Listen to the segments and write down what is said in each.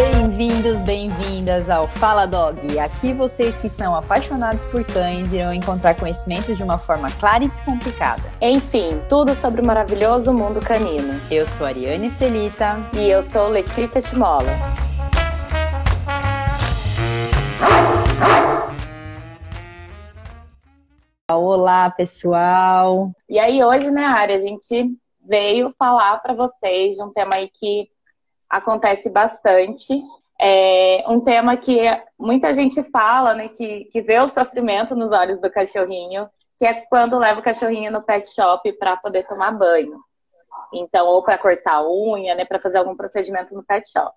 Bem-vindos, bem-vindas ao Fala Dog. Aqui vocês que são apaixonados por cães irão encontrar conhecimento de uma forma clara e descomplicada. Enfim, tudo sobre o maravilhoso mundo canino. Eu sou Ariane Estelita. E eu sou Letícia Timola. Olá, pessoal. E aí, hoje, né, Ari, a gente veio falar para vocês de um tema aí que acontece bastante. É um tema que muita gente fala, né, que, que vê o sofrimento nos olhos do cachorrinho, que é quando leva o cachorrinho no pet shop para poder tomar banho. Então, ou para cortar unha, né, para fazer algum procedimento no pet shop.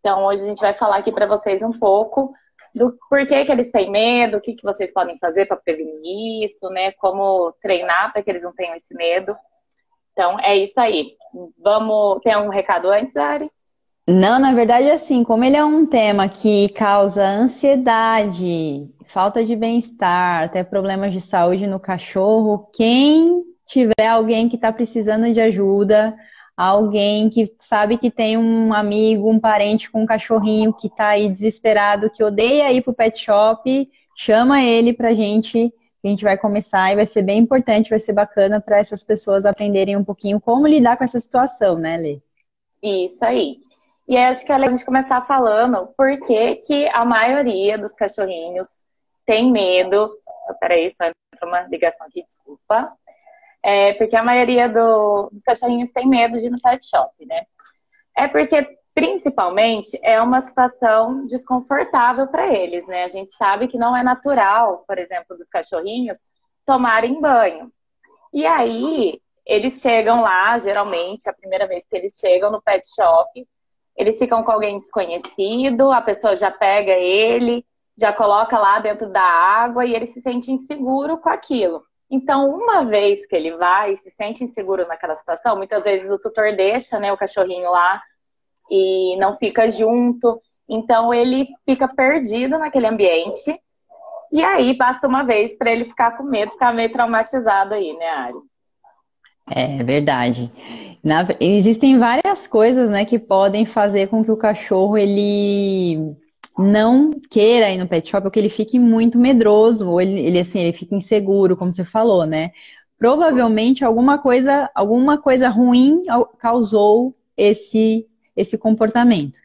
Então, hoje a gente vai falar aqui para vocês um pouco do porquê que eles têm medo, o que, que vocês podem fazer para prevenir isso, né? Como treinar para que eles não tenham esse medo. Então, é isso aí. Vamos. Tem um recado antes, Ari? Não, na verdade, assim, como ele é um tema que causa ansiedade, falta de bem-estar, até problemas de saúde no cachorro, quem tiver alguém que está precisando de ajuda, alguém que sabe que tem um amigo, um parente com um cachorrinho que está aí desesperado, que odeia ir para o pet shop, chama ele para a gente, que a gente vai começar e vai ser bem importante, vai ser bacana para essas pessoas aprenderem um pouquinho como lidar com essa situação, né, Lê? Isso aí. E acho que é a gente começar falando por que, que a maioria dos cachorrinhos tem medo. Peraí, só entrou uma ligação aqui, desculpa. É porque a maioria do, dos cachorrinhos tem medo de ir no pet shop, né? É porque, principalmente, é uma situação desconfortável para eles, né? A gente sabe que não é natural, por exemplo, dos cachorrinhos tomarem banho. E aí, eles chegam lá, geralmente, a primeira vez que eles chegam no pet shop, eles ficam com alguém desconhecido, a pessoa já pega ele, já coloca lá dentro da água e ele se sente inseguro com aquilo. Então, uma vez que ele vai e se sente inseguro naquela situação, muitas vezes o tutor deixa né, o cachorrinho lá e não fica junto. Então, ele fica perdido naquele ambiente. E aí, basta uma vez para ele ficar com medo, ficar meio traumatizado aí, né, Ari? É verdade. Na, existem várias coisas, né, que podem fazer com que o cachorro ele não queira ir no pet shop ou que ele fique muito medroso, ou ele, ele assim, ele fica inseguro, como você falou, né? Provavelmente alguma coisa, alguma coisa ruim causou esse esse comportamento.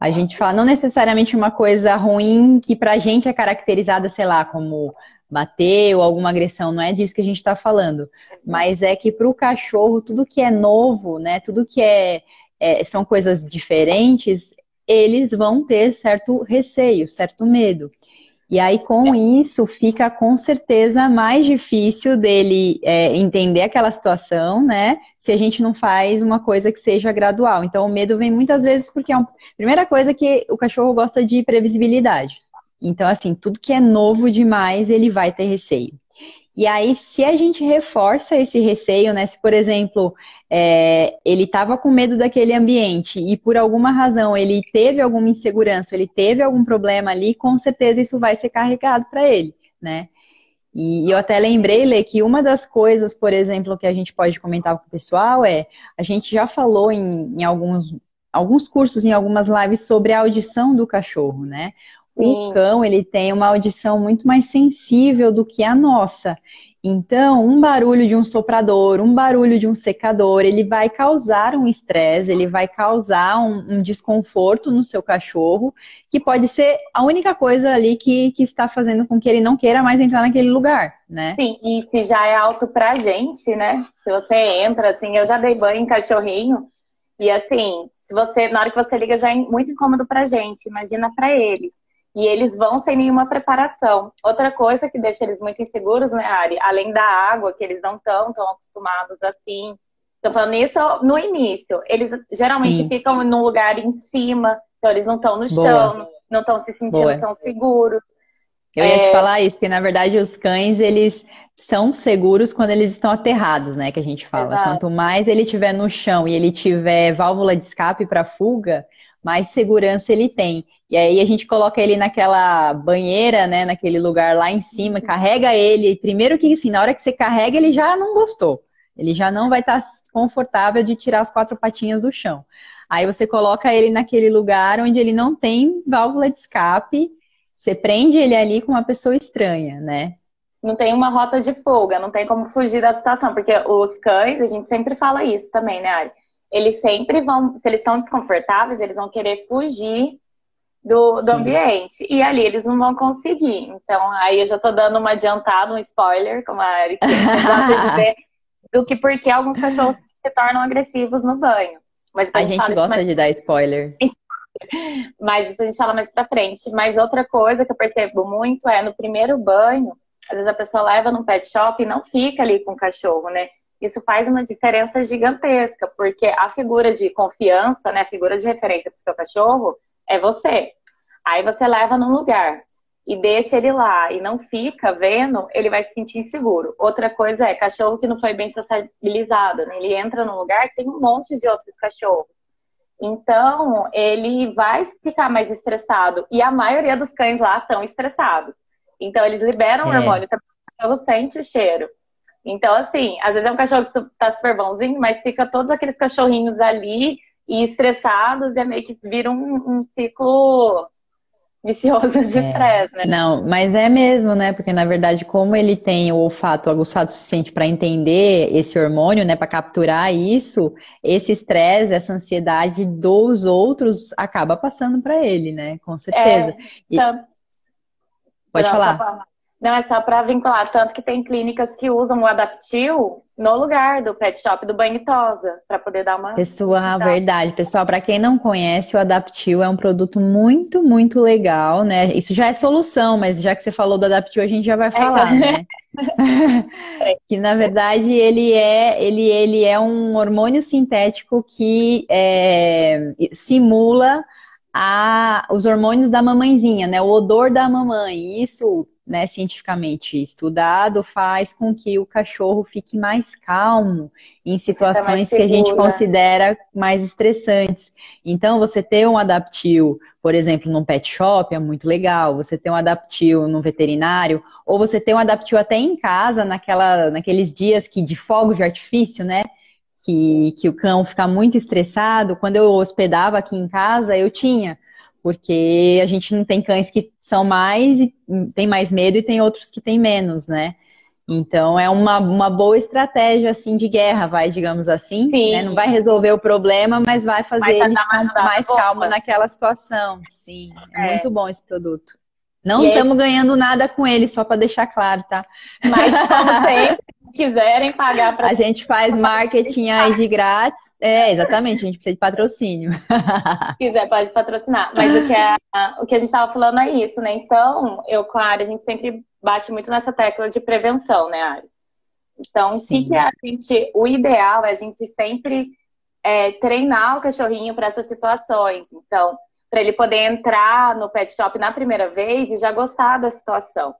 A gente fala não necessariamente uma coisa ruim que pra gente é caracterizada, sei lá, como bater ou alguma agressão, não é disso que a gente está falando. Mas é que para o cachorro, tudo que é novo, né, tudo que é, é, são coisas diferentes, eles vão ter certo receio, certo medo. E aí, com isso, fica com certeza mais difícil dele é, entender aquela situação, né? Se a gente não faz uma coisa que seja gradual. Então, o medo vem muitas vezes porque é a primeira coisa que o cachorro gosta de previsibilidade. Então, assim, tudo que é novo demais, ele vai ter receio. E aí, se a gente reforça esse receio, né? Se, por exemplo, é, ele estava com medo daquele ambiente e por alguma razão ele teve alguma insegurança, ele teve algum problema ali, com certeza isso vai ser carregado para ele, né? E eu até lembrei, Lê, que uma das coisas, por exemplo, que a gente pode comentar com o pessoal é, a gente já falou em, em alguns, alguns cursos, em algumas lives sobre a audição do cachorro, né? O cão, ele tem uma audição muito mais sensível do que a nossa. Então, um barulho de um soprador, um barulho de um secador, ele vai causar um estresse, ele vai causar um, um, desconforto no seu cachorro, que pode ser a única coisa ali que, que está fazendo com que ele não queira mais entrar naquele lugar, né? Sim, e se já é alto pra gente, né? Se você entra, assim, eu já dei banho em cachorrinho, e assim, se você, na hora que você liga, já é muito incômodo pra gente, imagina pra eles e eles vão sem nenhuma preparação. Outra coisa que deixa eles muito inseguros, né, Ari? Além da água, que eles não estão tão acostumados assim. Estou falando isso no início. Eles geralmente Sim. ficam num lugar em cima, então eles não estão no Boa. chão, não estão se sentindo Boa. tão seguros. Eu ia é... te falar isso, porque na verdade os cães, eles são seguros quando eles estão aterrados, né? Que a gente fala. Exato. Quanto mais ele tiver no chão e ele tiver válvula de escape para fuga, mais segurança ele tem. E aí a gente coloca ele naquela banheira, né, naquele lugar lá em cima, carrega ele. Primeiro que assim, na hora que você carrega, ele já não gostou. Ele já não vai estar confortável de tirar as quatro patinhas do chão. Aí você coloca ele naquele lugar onde ele não tem válvula de escape, você prende ele ali com uma pessoa estranha, né? Não tem uma rota de fuga, não tem como fugir da situação, porque os cães, a gente sempre fala isso também, né, Ari? Eles sempre vão, se eles estão desconfortáveis, eles vão querer fugir do, do ambiente. E ali eles não vão conseguir. Então, aí eu já tô dando uma adiantada, um spoiler, como a Ari gosta de dizer, do que porque alguns cachorros se tornam agressivos no banho. Mas a, a gente, gosta mais... de dar spoiler. Mas isso a gente fala mais pra frente. Mas outra coisa que eu percebo muito é no primeiro banho, às vezes a pessoa leva no pet shop e não fica ali com o cachorro, né? Isso faz uma diferença gigantesca, porque a figura de confiança, né, a figura de referência para o seu cachorro é você. Aí você leva num lugar e deixa ele lá e não fica vendo, ele vai se sentir inseguro. Outra coisa é cachorro que não foi bem sociabilizado, né? Ele entra num lugar que tem um monte de outros cachorros. Então, ele vai ficar mais estressado. E a maioria dos cães lá estão estressados. Então, eles liberam é. o hormônio, então, o cachorro sente o cheiro. Então, assim, às vezes é um cachorro que tá super bonzinho, mas fica todos aqueles cachorrinhos ali e estressados e é meio que vira um, um ciclo vicioso de é. estresse, né? Não, mas é mesmo, né? Porque na verdade, como ele tem o olfato aguçado o suficiente para entender esse hormônio, né, para capturar isso, esse estresse, essa ansiedade dos outros acaba passando para ele, né? Com certeza. É, e... Então, Pode Não, falar. Não, é só para vincular. Tanto que tem clínicas que usam o Adaptil no lugar do pet shop do banho tosa, para poder dar uma. Pessoal, verdade. Pessoal, para quem não conhece, o Adaptil é um produto muito, muito legal, né? Isso já é solução, mas já que você falou do Adaptil, a gente já vai falar, é. né? que na verdade ele é, ele, ele é um hormônio sintético que é, simula a, os hormônios da mamãezinha, né? O odor da mamãe. Isso né, cientificamente estudado, faz com que o cachorro fique mais calmo em situações que a gente considera mais estressantes. Então, você ter um adaptil, por exemplo, num pet shop é muito legal, você ter um adaptil num veterinário, ou você ter um adaptil até em casa, naquela, naqueles dias que de fogo de artifício, né? Que, que o cão fica muito estressado. Quando eu hospedava aqui em casa, eu tinha porque a gente não tem cães que são mais e tem mais medo e tem outros que têm menos, né? Então é uma, uma boa estratégia assim de guerra, vai, digamos assim. Né? Não vai resolver o problema, mas vai fazer ele ficar mais calmo naquela situação. Sim, é, é, muito bom esse produto. Não estamos ganhando nada com ele, só para deixar claro, tá? Mas como sempre, quiserem pagar para A gente faz marketing aí de grátis. É, exatamente, a gente precisa de patrocínio. Se quiser, pode patrocinar. Mas o que, é, o que a gente estava falando é isso, né? Então, eu com a Ari, a gente sempre bate muito nessa tecla de prevenção, né, Ari? Então, o que, que é a gente. O ideal é a gente sempre é, treinar o cachorrinho para essas situações. Então, para ele poder entrar no pet shop na primeira vez e já gostar da situação.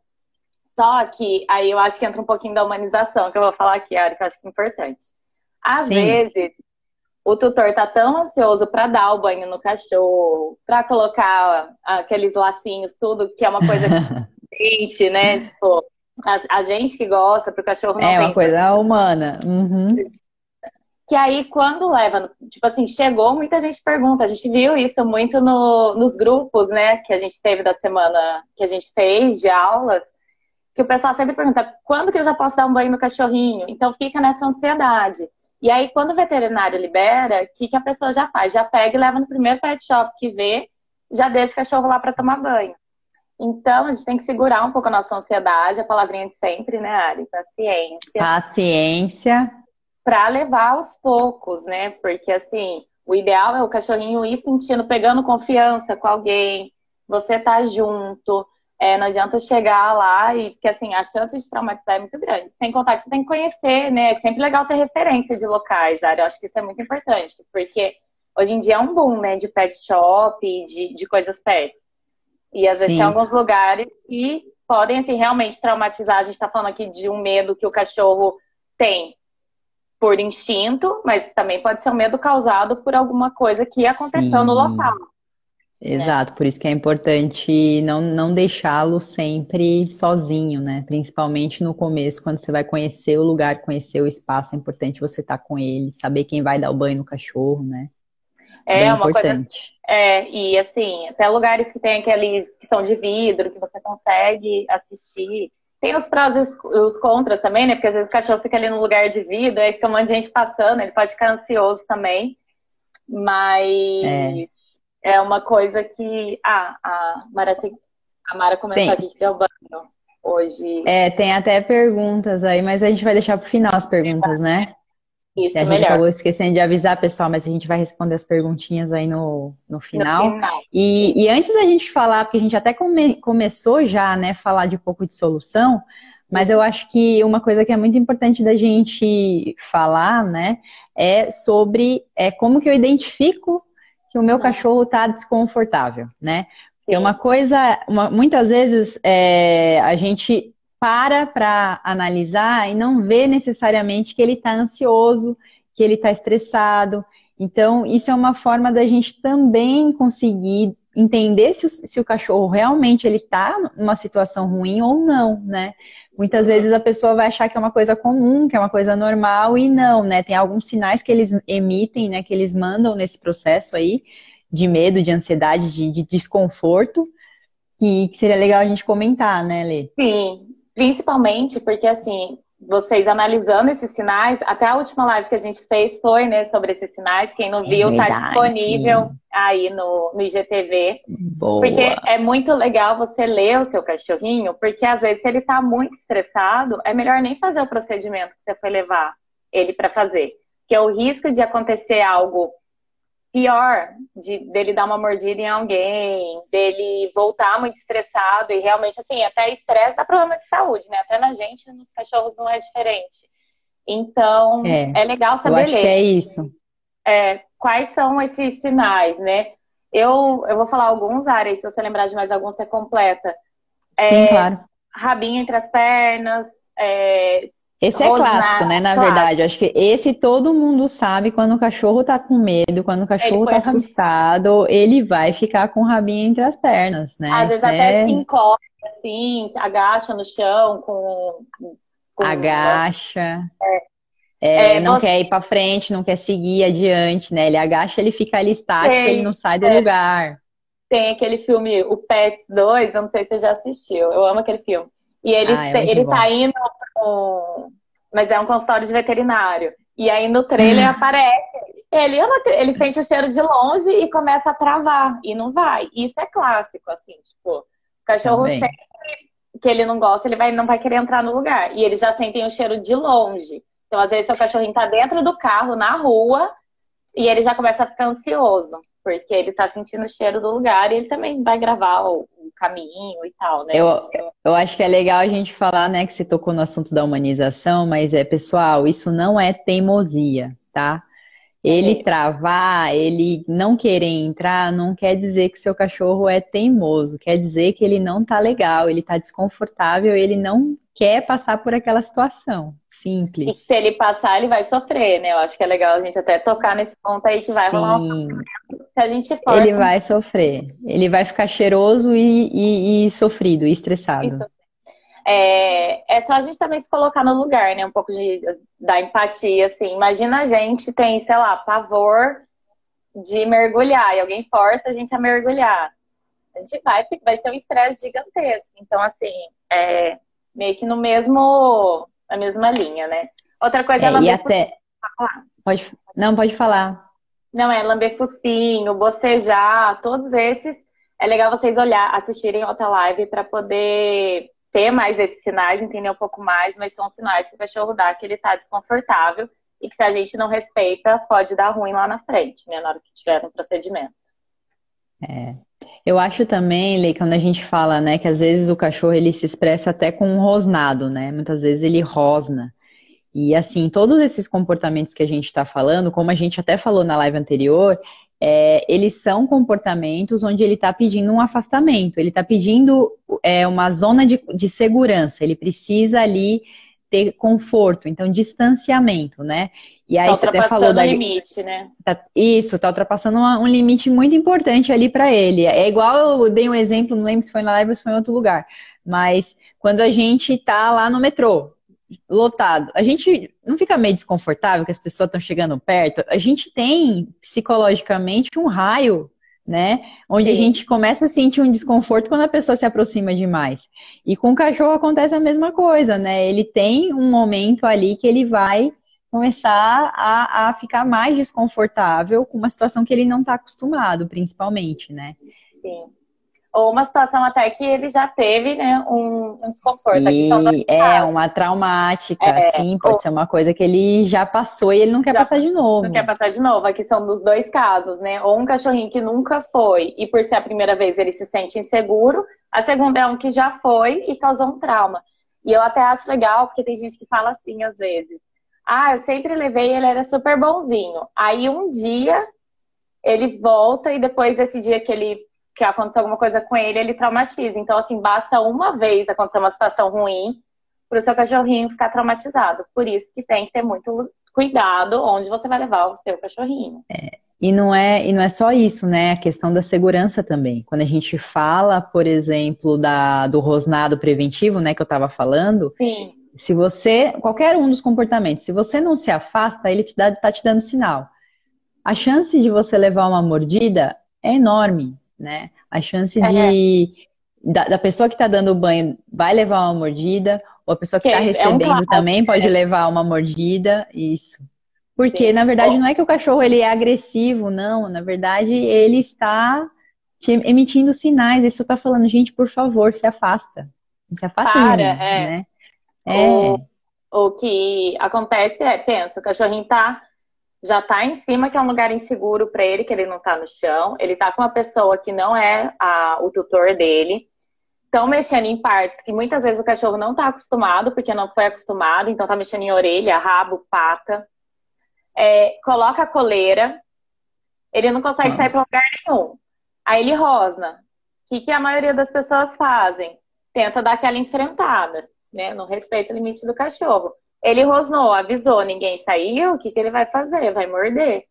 Só que aí eu acho que entra um pouquinho da humanização, que eu vou falar aqui, Ari, que eu acho que é importante. Às Sim. vezes, o tutor tá tão ansioso para dar o banho no cachorro, para colocar aqueles lacinhos, tudo, que é uma coisa gente, né? Tipo, a, a, gente que gosta, pro cachorro não É uma coisa humana. Uhum. Que aí, quando leva, tipo assim, chegou, muita gente pergunta. A gente viu isso muito no, nos grupos, né, que a gente teve da semana que a gente fez de aulas que o pessoal sempre pergunta quando que eu já posso dar um banho no cachorrinho? Então fica nessa ansiedade. E aí, quando o veterinário libera, o que, que a pessoa já faz? Já pega e leva no primeiro pet shop que vê, já deixa o cachorro lá para tomar banho. Então, a gente tem que segurar um pouco a nossa ansiedade, a palavrinha de sempre, né, Ari? Paciência. Paciência. Para levar aos poucos, né? Porque, assim, o ideal é o cachorrinho ir sentindo, pegando confiança com alguém, você tá junto, é, não adianta chegar lá e, porque assim, a chance de traumatizar é muito grande. Sem contar que você tem que conhecer, né? É sempre legal ter referência de locais, Ari. Eu acho que isso é muito importante, porque hoje em dia é um boom, né? De pet shop, de, de coisas pets. E às vezes Sim. tem alguns lugares que podem, assim, realmente traumatizar. A gente tá falando aqui de um medo que o cachorro tem por instinto, mas também pode ser um medo causado por alguma coisa que aconteceu Sim. no local. Exato, por isso que é importante não, não deixá-lo sempre sozinho, né? Principalmente no começo, quando você vai conhecer o lugar, conhecer o espaço, é importante você estar com ele, saber quem vai dar o banho no cachorro, né? É Bem uma importante. coisa. É, e assim, até lugares que tem aqueles que são de vidro, que você consegue assistir. Tem os prós e os contras também, né? Porque às vezes o cachorro fica ali no lugar de vidro, aí fica um monte de gente passando, ele pode ficar ansioso também. Mas é, é uma coisa que. Ah, a Mara, a Mara comentou aqui que deu banho hoje. É, tem até perguntas aí, mas a gente vai deixar pro final as perguntas, né? Isso, a gente melhor. acabou esquecendo de avisar, pessoal, mas a gente vai responder as perguntinhas aí no, no final. No final. E, e antes da gente falar, porque a gente até come, começou já, né, falar de um pouco de solução, mas eu acho que uma coisa que é muito importante da gente falar, né, é sobre é, como que eu identifico que o meu cachorro está desconfortável, né? Porque uma coisa, uma, muitas vezes é, a gente para para analisar e não vê necessariamente que ele está ansioso, que ele está estressado. Então, isso é uma forma da gente também conseguir entender se o, se o cachorro realmente ele está numa situação ruim ou não, né? Muitas vezes a pessoa vai achar que é uma coisa comum, que é uma coisa normal e não, né? Tem alguns sinais que eles emitem, né? Que eles mandam nesse processo aí de medo, de ansiedade, de, de desconforto, que, que, seria legal a gente comentar, né, Lê? Sim, principalmente porque, assim, vocês analisando esses sinais, até a última live que a gente fez foi, né, sobre esses sinais. Quem não viu, está disponível aí no, no IGTV. Boa. Porque é muito legal você ler o seu cachorrinho, porque às vezes se ele está muito estressado, é melhor nem fazer o procedimento que você foi levar ele para fazer. Porque o risco de acontecer algo pior de, dele dar uma mordida em alguém, dele voltar muito estressado e realmente, assim, até estresse dá problema de saúde, né? Até na gente, nos cachorros não é diferente. Então, é, é legal saber eu acho ler. Que é isso. É, quais são esses sinais, né? Eu, eu vou falar alguns áreas, se você lembrar de mais alguns, você completa. Sim, claro. Rabinho entre as pernas, é, esse é clássico, né? Na verdade, acho que esse todo mundo sabe quando o cachorro tá com medo, quando o cachorro tá assustado, ele vai ficar com o rabinho entre as pernas, né? Às vezes Isso até é... se encosta, assim, se agacha no chão com. com agacha. É. É, É, não você- quer ir pra frente, não quer seguir adiante, né? Ele agacha, ele fica ali estático, Sim, ele não sai do é. lugar. Tem aquele filme, o Pets 2, eu não sei se você já assistiu, eu amo aquele filme. E ele, Ah, é ele bom. tá indo um- Mas é um consultório de veterinário. E aí no trailer aparece. Ele, ele sente o cheiro de longe e começa a travar. E não vai. Isso é clássico, assim, tipo, o cachorro Também. sente que ele não gosta, ele vai, não vai querer entrar no lugar. E eles já sentem o cheiro de longe. Então, às vezes, seu cachorrinho tá dentro do carro, na rua, e ele já começa a ficar ansioso. Porque ele tá sentindo o cheiro do lugar e ele também vai gravar o caminho e tal, né? Eu, eu acho que é legal a gente falar, né, que você tocou no assunto da humanização, mas é, pessoal, isso não é teimosia, tá? Ele É. travar, ele não querer entrar, não quer dizer que seu cachorro é teimoso, quer dizer que ele não tá legal, ele tá desconfortável, ele não quer passar por aquela situação. E Simples. se ele passar, ele vai sofrer, né? Eu acho que é legal a gente até tocar nesse ponto aí que vai rolar um... Sim, Se a gente força ele vai sofrer. Ele vai ficar cheiroso e, e- e sofrido, e estressado. Isso. É, é só a gente também se colocar no lugar, né? Um pouco de, da empatia, assim. Imagina a gente tem, sei lá, pavor de mergulhar e alguém força a gente a mergulhar. A gente vai, vai ser um estresse gigantesco. Então, assim, é meio que no mesmo, na mesma linha, né? Outra coisa é, É, e lamber até. Pode, não, pode falar. Não, é lamber focinho, bocejar, todos esses. É legal vocês olhar, assistirem outra live para poder ter mais esses sinais, entender um pouco mais, mas são sinais que o cachorro dá que ele tá desconfortável e que se a gente não respeita, pode dar ruim lá na frente, né? Na hora que tiver no procedimento. Eu acho também, Lei, quando a gente fala, né, que às vezes o cachorro ele se expressa até com um rosnado, né? Muitas vezes ele rosna. E assim, todos esses comportamentos que a gente está falando, como a gente até falou na live anterior, é, eles são comportamentos onde ele está pedindo um afastamento, ele está pedindo é, uma zona de, de segurança, ele precisa ali ter conforto, então distanciamento, né? E aí tá você até falou da, limite, né? Tá- isso, tá ultrapassando uma- um limite muito importante ali para ele. É igual eu dei um exemplo, não lembro se foi na live ou se foi em outro lugar, mas quando a gente tá lá no metrô, lotado, a gente não fica meio desconfortável que as pessoas estão chegando perto? A gente tem psicologicamente um raio, né? Onde Sim. a gente começa a sentir um desconforto quando a pessoa se aproxima demais. E com o cachorro acontece a mesma coisa, né? Ele tem um momento ali que ele vai começar a, a ficar mais desconfortável com uma situação que ele não está acostumado, principalmente, né? Sim ou uma situação até que ele já teve, né, um, um desconforto. E é uma traumática, é, sim, pode ou... ser uma coisa que ele já passou e ele não quer já, passar de novo. Não quer passar de novo. Aqui são dos dois casos, né? Ou um cachorrinho que nunca foi e por ser a primeira vez ele se sente inseguro. A segunda é um que já foi e causou um trauma. E eu até acho legal, porque tem gente que fala assim às vezes. Ah, eu sempre levei, ele era super bonzinho. Aí um dia ele volta e depois desse dia que ele que aconteceu alguma coisa com ele, ele traumatiza. Então, assim, basta uma vez acontecer uma situação ruim para o seu cachorrinho ficar traumatizado. Por isso que tem que ter muito cuidado onde você vai levar o seu cachorrinho. É, e não é e não é só isso, né? A questão da segurança também. Quando a gente fala, por exemplo, da, do rosnado preventivo, né, que eu estava falando. Sim. Se você, qualquer um dos comportamentos, se você não se afasta, ele te dá, tá te dando sinal. A chance de você levar uma mordida é enorme né? A chance é. de da, da, pessoa que está dando o banho vai levar uma mordida, ou a pessoa que está recebendo é um também pode é. levar uma mordida, isso. Porque, Sim. na verdade, não é que o cachorro ele é agressivo, não. Na verdade, ele está emitindo sinais. Ele só está falando, gente, por favor, se afasta. Se afasta Para, mim, é. né? É. O, o que acontece é, pensa, o cachorrinho tá já tá em cima, que é um lugar inseguro para ele, que ele não tá no chão. Ele tá com uma pessoa que não é a, o tutor dele. Estão mexendo em partes que muitas vezes o cachorro não tá acostumado, porque não foi acostumado, então tá mexendo em orelha, rabo, pata. É, coloca a coleira, ele não consegue ah. sair para lugar nenhum. Aí ele rosna. O que, que a maioria das pessoas fazem? Tenta dar aquela enfrentada, né? No respeito ao limite do cachorro. Ele rosnou, avisou, ninguém saiu, o que, que ele vai fazer? Vai morder.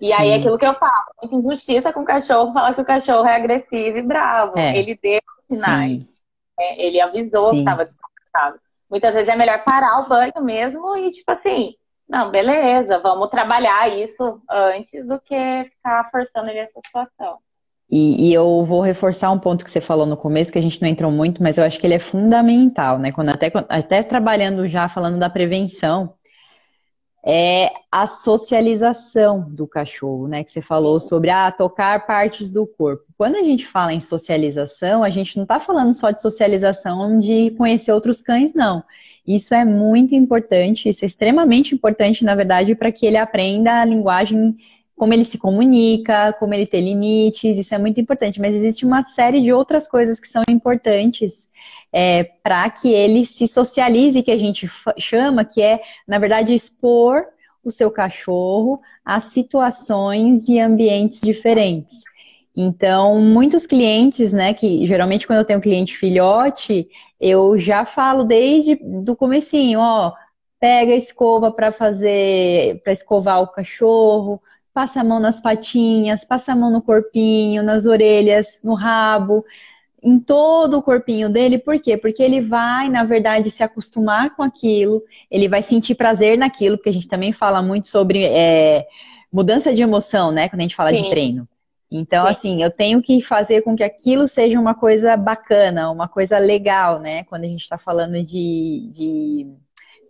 E Sim. aí, aquilo que eu falo, muita injustiça com o cachorro, falar que o cachorro é agressivo e bravo. É. Ele deu sinais. É, ele avisou Sim. que estava desconfortável. Muitas vezes é melhor parar o banho mesmo e, tipo assim, não, beleza, vamos trabalhar isso antes do que ficar forçando ele essa situação. E, e, eu vou reforçar um ponto que você falou no começo, que a gente não entrou muito, mas eu acho que ele é fundamental, né? Quando até, até trabalhando já falando da prevenção, é a socialização do cachorro, né? Que você falou sobre ah, tocar partes do corpo. Quando a gente fala em socialização, a gente não está falando só de socialização de conhecer outros cães, não. Isso é muito importante, isso é extremamente importante, na verdade, para que ele aprenda a linguagem como ele se comunica, como ele tem limites, isso é muito importante. Mas existe uma série de outras coisas que são importantes é, para que ele se socialize, que a gente chama, que é, na verdade, expor o seu cachorro a situações e ambientes diferentes. Então, muitos clientes, né, que geralmente quando eu tenho cliente filhote, eu já falo desde do comecinho, ó, pega a escova para fazer, para escovar o cachorro, passa a mão nas patinhas, passa a mão no corpinho, nas orelhas, no rabo, em todo o corpinho dele. Por quê? Porque ele vai, na verdade, se acostumar com aquilo, ele vai sentir prazer naquilo, porque a gente também fala muito sobre é, mudança de emoção, né? Quando a gente fala Sim. de treino. Então, Sim. assim, eu tenho que fazer com que aquilo seja uma coisa bacana, uma coisa legal, né? Quando a gente está falando de, de,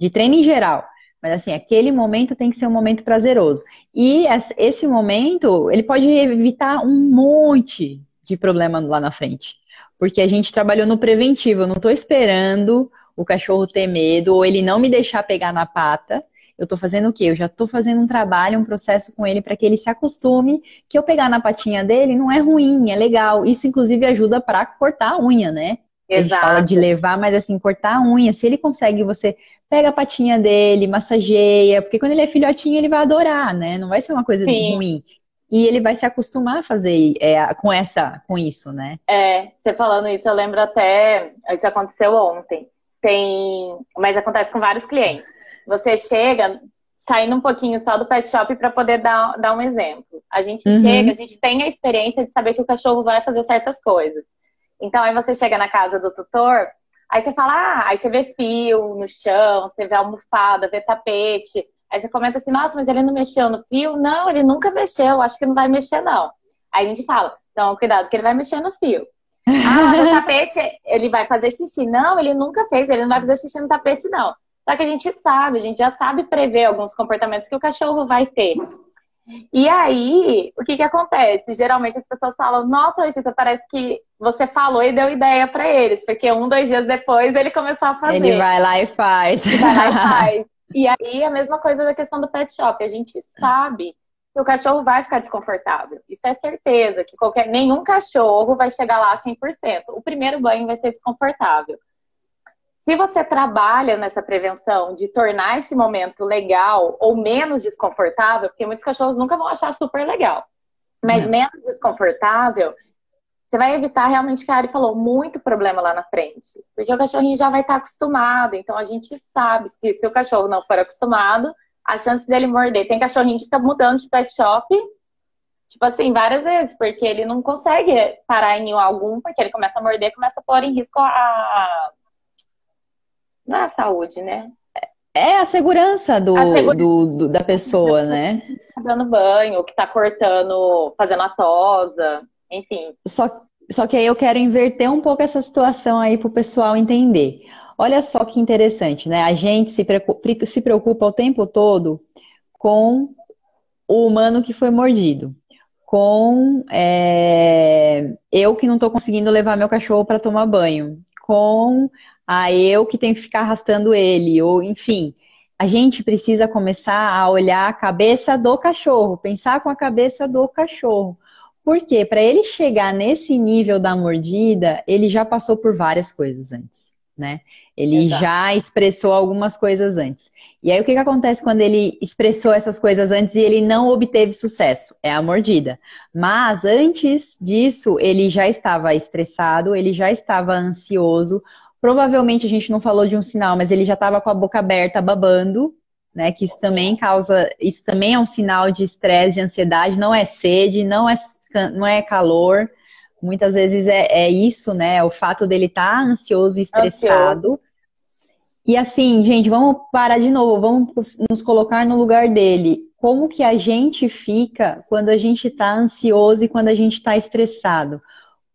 de treino em geral. Mas assim, aquele momento tem que ser um momento prazeroso. E esse momento, ele pode evitar um monte de problema lá na frente. Porque a gente trabalhou no preventivo. Eu não estou esperando o cachorro ter medo ou ele não me deixar pegar na pata. Eu estou fazendo o quê? Eu já estou fazendo um trabalho, um processo com ele para que ele se acostume que eu pegar na patinha dele não é ruim, é legal. Isso, inclusive, ajuda para cortar a unha, né? Exato. A gente fala de levar, mas assim, cortar a unha. Se ele consegue, você pega a patinha dele, massageia, porque quando ele é filhotinho ele vai adorar, né? Não vai ser uma coisa Sim. ruim. E ele vai se acostumar a fazer é, com essa, com isso, né? É, você falando isso, eu lembro até, isso aconteceu ontem. Tem, mas acontece com vários clientes. Você chega, saindo um pouquinho só do pet shop para poder dar, dar um exemplo. A gente uhum. chega, a gente tem a experiência de saber que o cachorro vai fazer certas coisas. Então aí você chega na casa do tutor, Aí você fala, ah, aí você vê fio no chão, você vê almofada, vê tapete. Aí você comenta assim, nossa, mas ele não mexeu no fio? Não, ele nunca mexeu, acho que não vai mexer, não. Aí a gente fala, então, cuidado, que ele vai mexer no fio. Ah, no tapete ele vai fazer xixi. Não, ele nunca fez, ele não vai fazer xixi no tapete, não. Só que a gente sabe, a gente já sabe prever alguns comportamentos que o cachorro vai ter. E aí, o que que acontece? Geralmente as pessoas falam, nossa, Letícia, parece que você falou e deu ideia para eles, porque um, dois dias depois ele começou a fazer. Ele vai lá e faz. Vai lá e faz. E aí, a mesma coisa da questão do pet shop. A gente sabe que o cachorro vai ficar desconfortável. Isso é certeza, que qualquer nenhum cachorro vai chegar lá 100%. O primeiro banho vai ser desconfortável. Se você trabalha nessa prevenção de tornar esse momento legal ou menos desconfortável, porque muitos cachorros nunca vão achar super legal, mas é. menos desconfortável, você vai evitar realmente que a Ari falou muito problema lá na frente. Porque o cachorrinho já vai estar acostumado. Então a gente sabe que se o cachorro não for acostumado, a chance dele morder. Tem cachorrinho que fica mudando de pet shop, tipo assim, várias vezes, porque ele não consegue parar em algum, porque ele começa a morder, começa a pôr em risco a, não é a saúde, né? É a segurança do, a do, do da pessoa, né? Tá dando banho, que tá cortando, fazendo a tosa, enfim. Só, só que aí eu quero inverter um pouco essa situação aí pro pessoal entender. Olha só que interessante, né? A gente se preocupa, se preocupa o tempo todo com o humano que foi mordido, com é, eu que não estou conseguindo levar meu cachorro para tomar banho, com a eu que tenho que ficar arrastando ele, ou enfim. A gente precisa começar a olhar a cabeça do cachorro, pensar com a cabeça do cachorro. Porque para ele chegar nesse nível da mordida, ele já passou por várias coisas antes, né? Ele Exato. já expressou algumas coisas antes. E aí o que, que acontece quando ele expressou essas coisas antes e ele não obteve sucesso? É a mordida. Mas antes disso, ele já estava estressado, ele já estava ansioso, Provavelmente a gente não falou de um sinal, mas ele já estava com a boca aberta, babando, né? Que isso também causa, isso também é um sinal de estresse, de ansiedade. Não é sede, não é, não é calor. Muitas vezes é, é isso, né? O fato dele estar tá ansioso e estressado. Ansioso. E assim, gente, vamos parar de novo, vamos nos colocar no lugar dele. Como que a gente fica quando a gente está ansioso e quando a gente está estressado?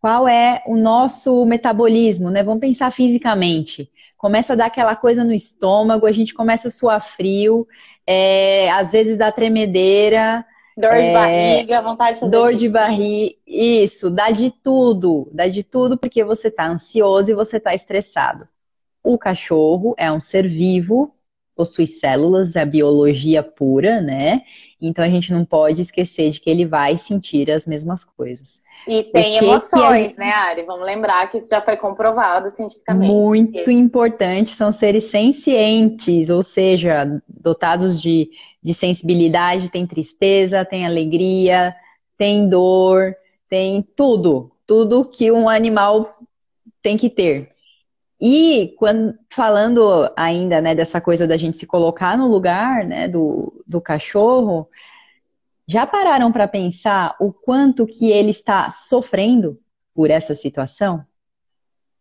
Qual é o nosso metabolismo, né? Vamos pensar fisicamente. Começa a dar aquela coisa no estômago, a gente começa a suar frio, é, às vezes dá tremedeira. Dor é, de barriga, vontade de Dor de barriga, isso, dá de tudo, dá de tudo porque você está ansioso e você está estressado. O cachorro é um ser vivo, possui células, é biologia pura, né? Então a gente não pode esquecer de que ele vai sentir as mesmas coisas. E tem que emoções, que é... né, Ari? Vamos lembrar que isso já foi comprovado cientificamente. Muito importante, são seres sencientes, ou seja, dotados de, de sensibilidade, tem tristeza, tem alegria, tem dor, tem tudo, tudo que um animal tem que ter. E quando falando ainda né, dessa coisa da gente se colocar no lugar né, do, do cachorro, já pararam para pensar o quanto que ele está sofrendo por essa situação?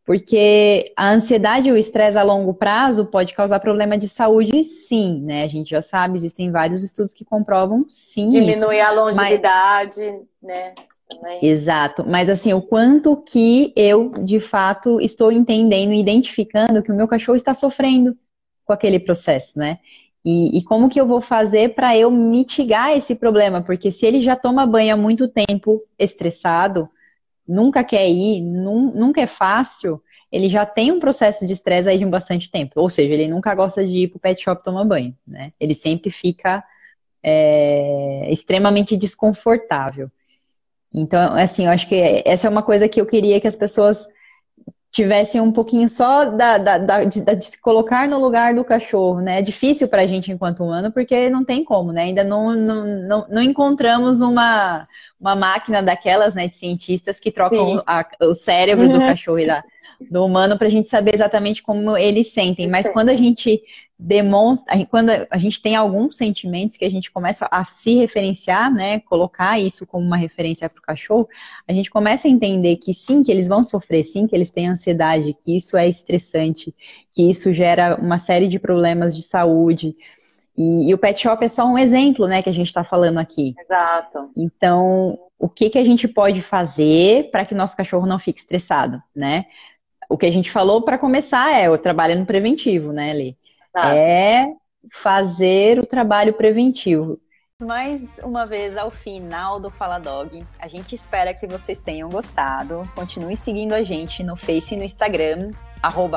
Porque a ansiedade e o estresse a longo prazo pode causar problema de saúde, sim, né? A gente já sabe, existem vários estudos que comprovam sim. Diminui isso, a longevidade, mas... né? Exato, mas assim, o quanto que eu, de fato, estou entendendo, identificando que o meu cachorro está sofrendo com aquele processo, né? E, e como que eu vou fazer para eu mitigar esse problema? Porque se ele já toma banho há muito tempo estressado, nunca quer ir, num, nunca é fácil, ele já tem um processo de estresse aí de bastante tempo. Ou seja, ele nunca gosta de ir pro pet shop tomar banho, né? Ele sempre fica é, extremamente desconfortável. Então, assim, eu acho que essa é uma coisa que eu queria que as pessoas tivessem um pouquinho só da, da, da de, de, se colocar no lugar do cachorro, né? É difícil para a gente enquanto humano, porque não tem como, né? Ainda não, não, não, não encontramos uma, uma máquina daquelas, né, de cientistas que trocam a, o cérebro do cachorro e da, do humano para a gente saber exatamente como eles sentem. Mas quando a gente demonstra, quando a gente tem alguns sentimentos que a gente começa a se referenciar, né, colocar isso como uma referência para o cachorro, a gente começa a entender que sim, que eles vão sofrer, sim, que eles têm ansiedade, que isso é estressante, que isso gera uma série de problemas de saúde. E, e o pet shop é só um exemplo, né, que a gente está falando aqui. Exato. Então, o que, que a gente pode fazer para que o nosso cachorro não fique estressado, né? O que a gente falou para começar é o trabalho no preventivo, né, Lê? É fazer o trabalho preventivo. Mais uma vez ao final do Fala Dog. A gente espera que vocês tenham gostado. Continue seguindo a gente no Face e no Instagram,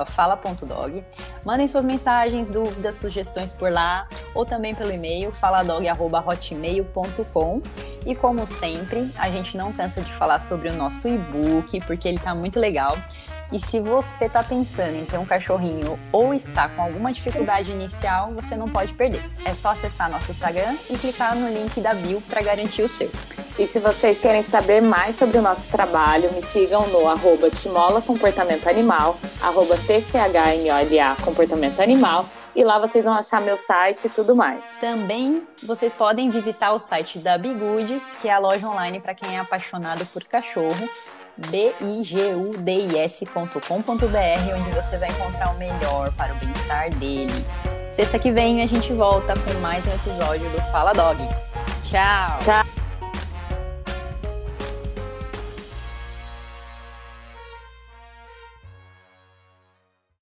fala.dog. Mandem suas mensagens, dúvidas, sugestões por lá, ou também pelo e-mail faladog.hotmail.com. E como sempre, a gente não cansa de falar sobre o nosso e-book, porque ele está muito legal. E se você está pensando em ter um cachorrinho ou está com alguma dificuldade inicial, você não pode perder. É só acessar nosso Instagram e clicar no link da bio para garantir o seu. E se vocês querem saber mais sobre o nosso trabalho, me sigam no arroba Timola Comportamento Animal, arroba TCHMOLA Comportamento Animal, e lá vocês vão achar meu site e tudo mais. Também vocês podem visitar o site da Bigudes, que é a loja online para quem é apaixonado por cachorro bigudis.com.br, onde você vai encontrar o melhor para o bem-estar dele. Sexta que vem a gente volta com mais um episódio do Fala Dog. Tchau! Tchau!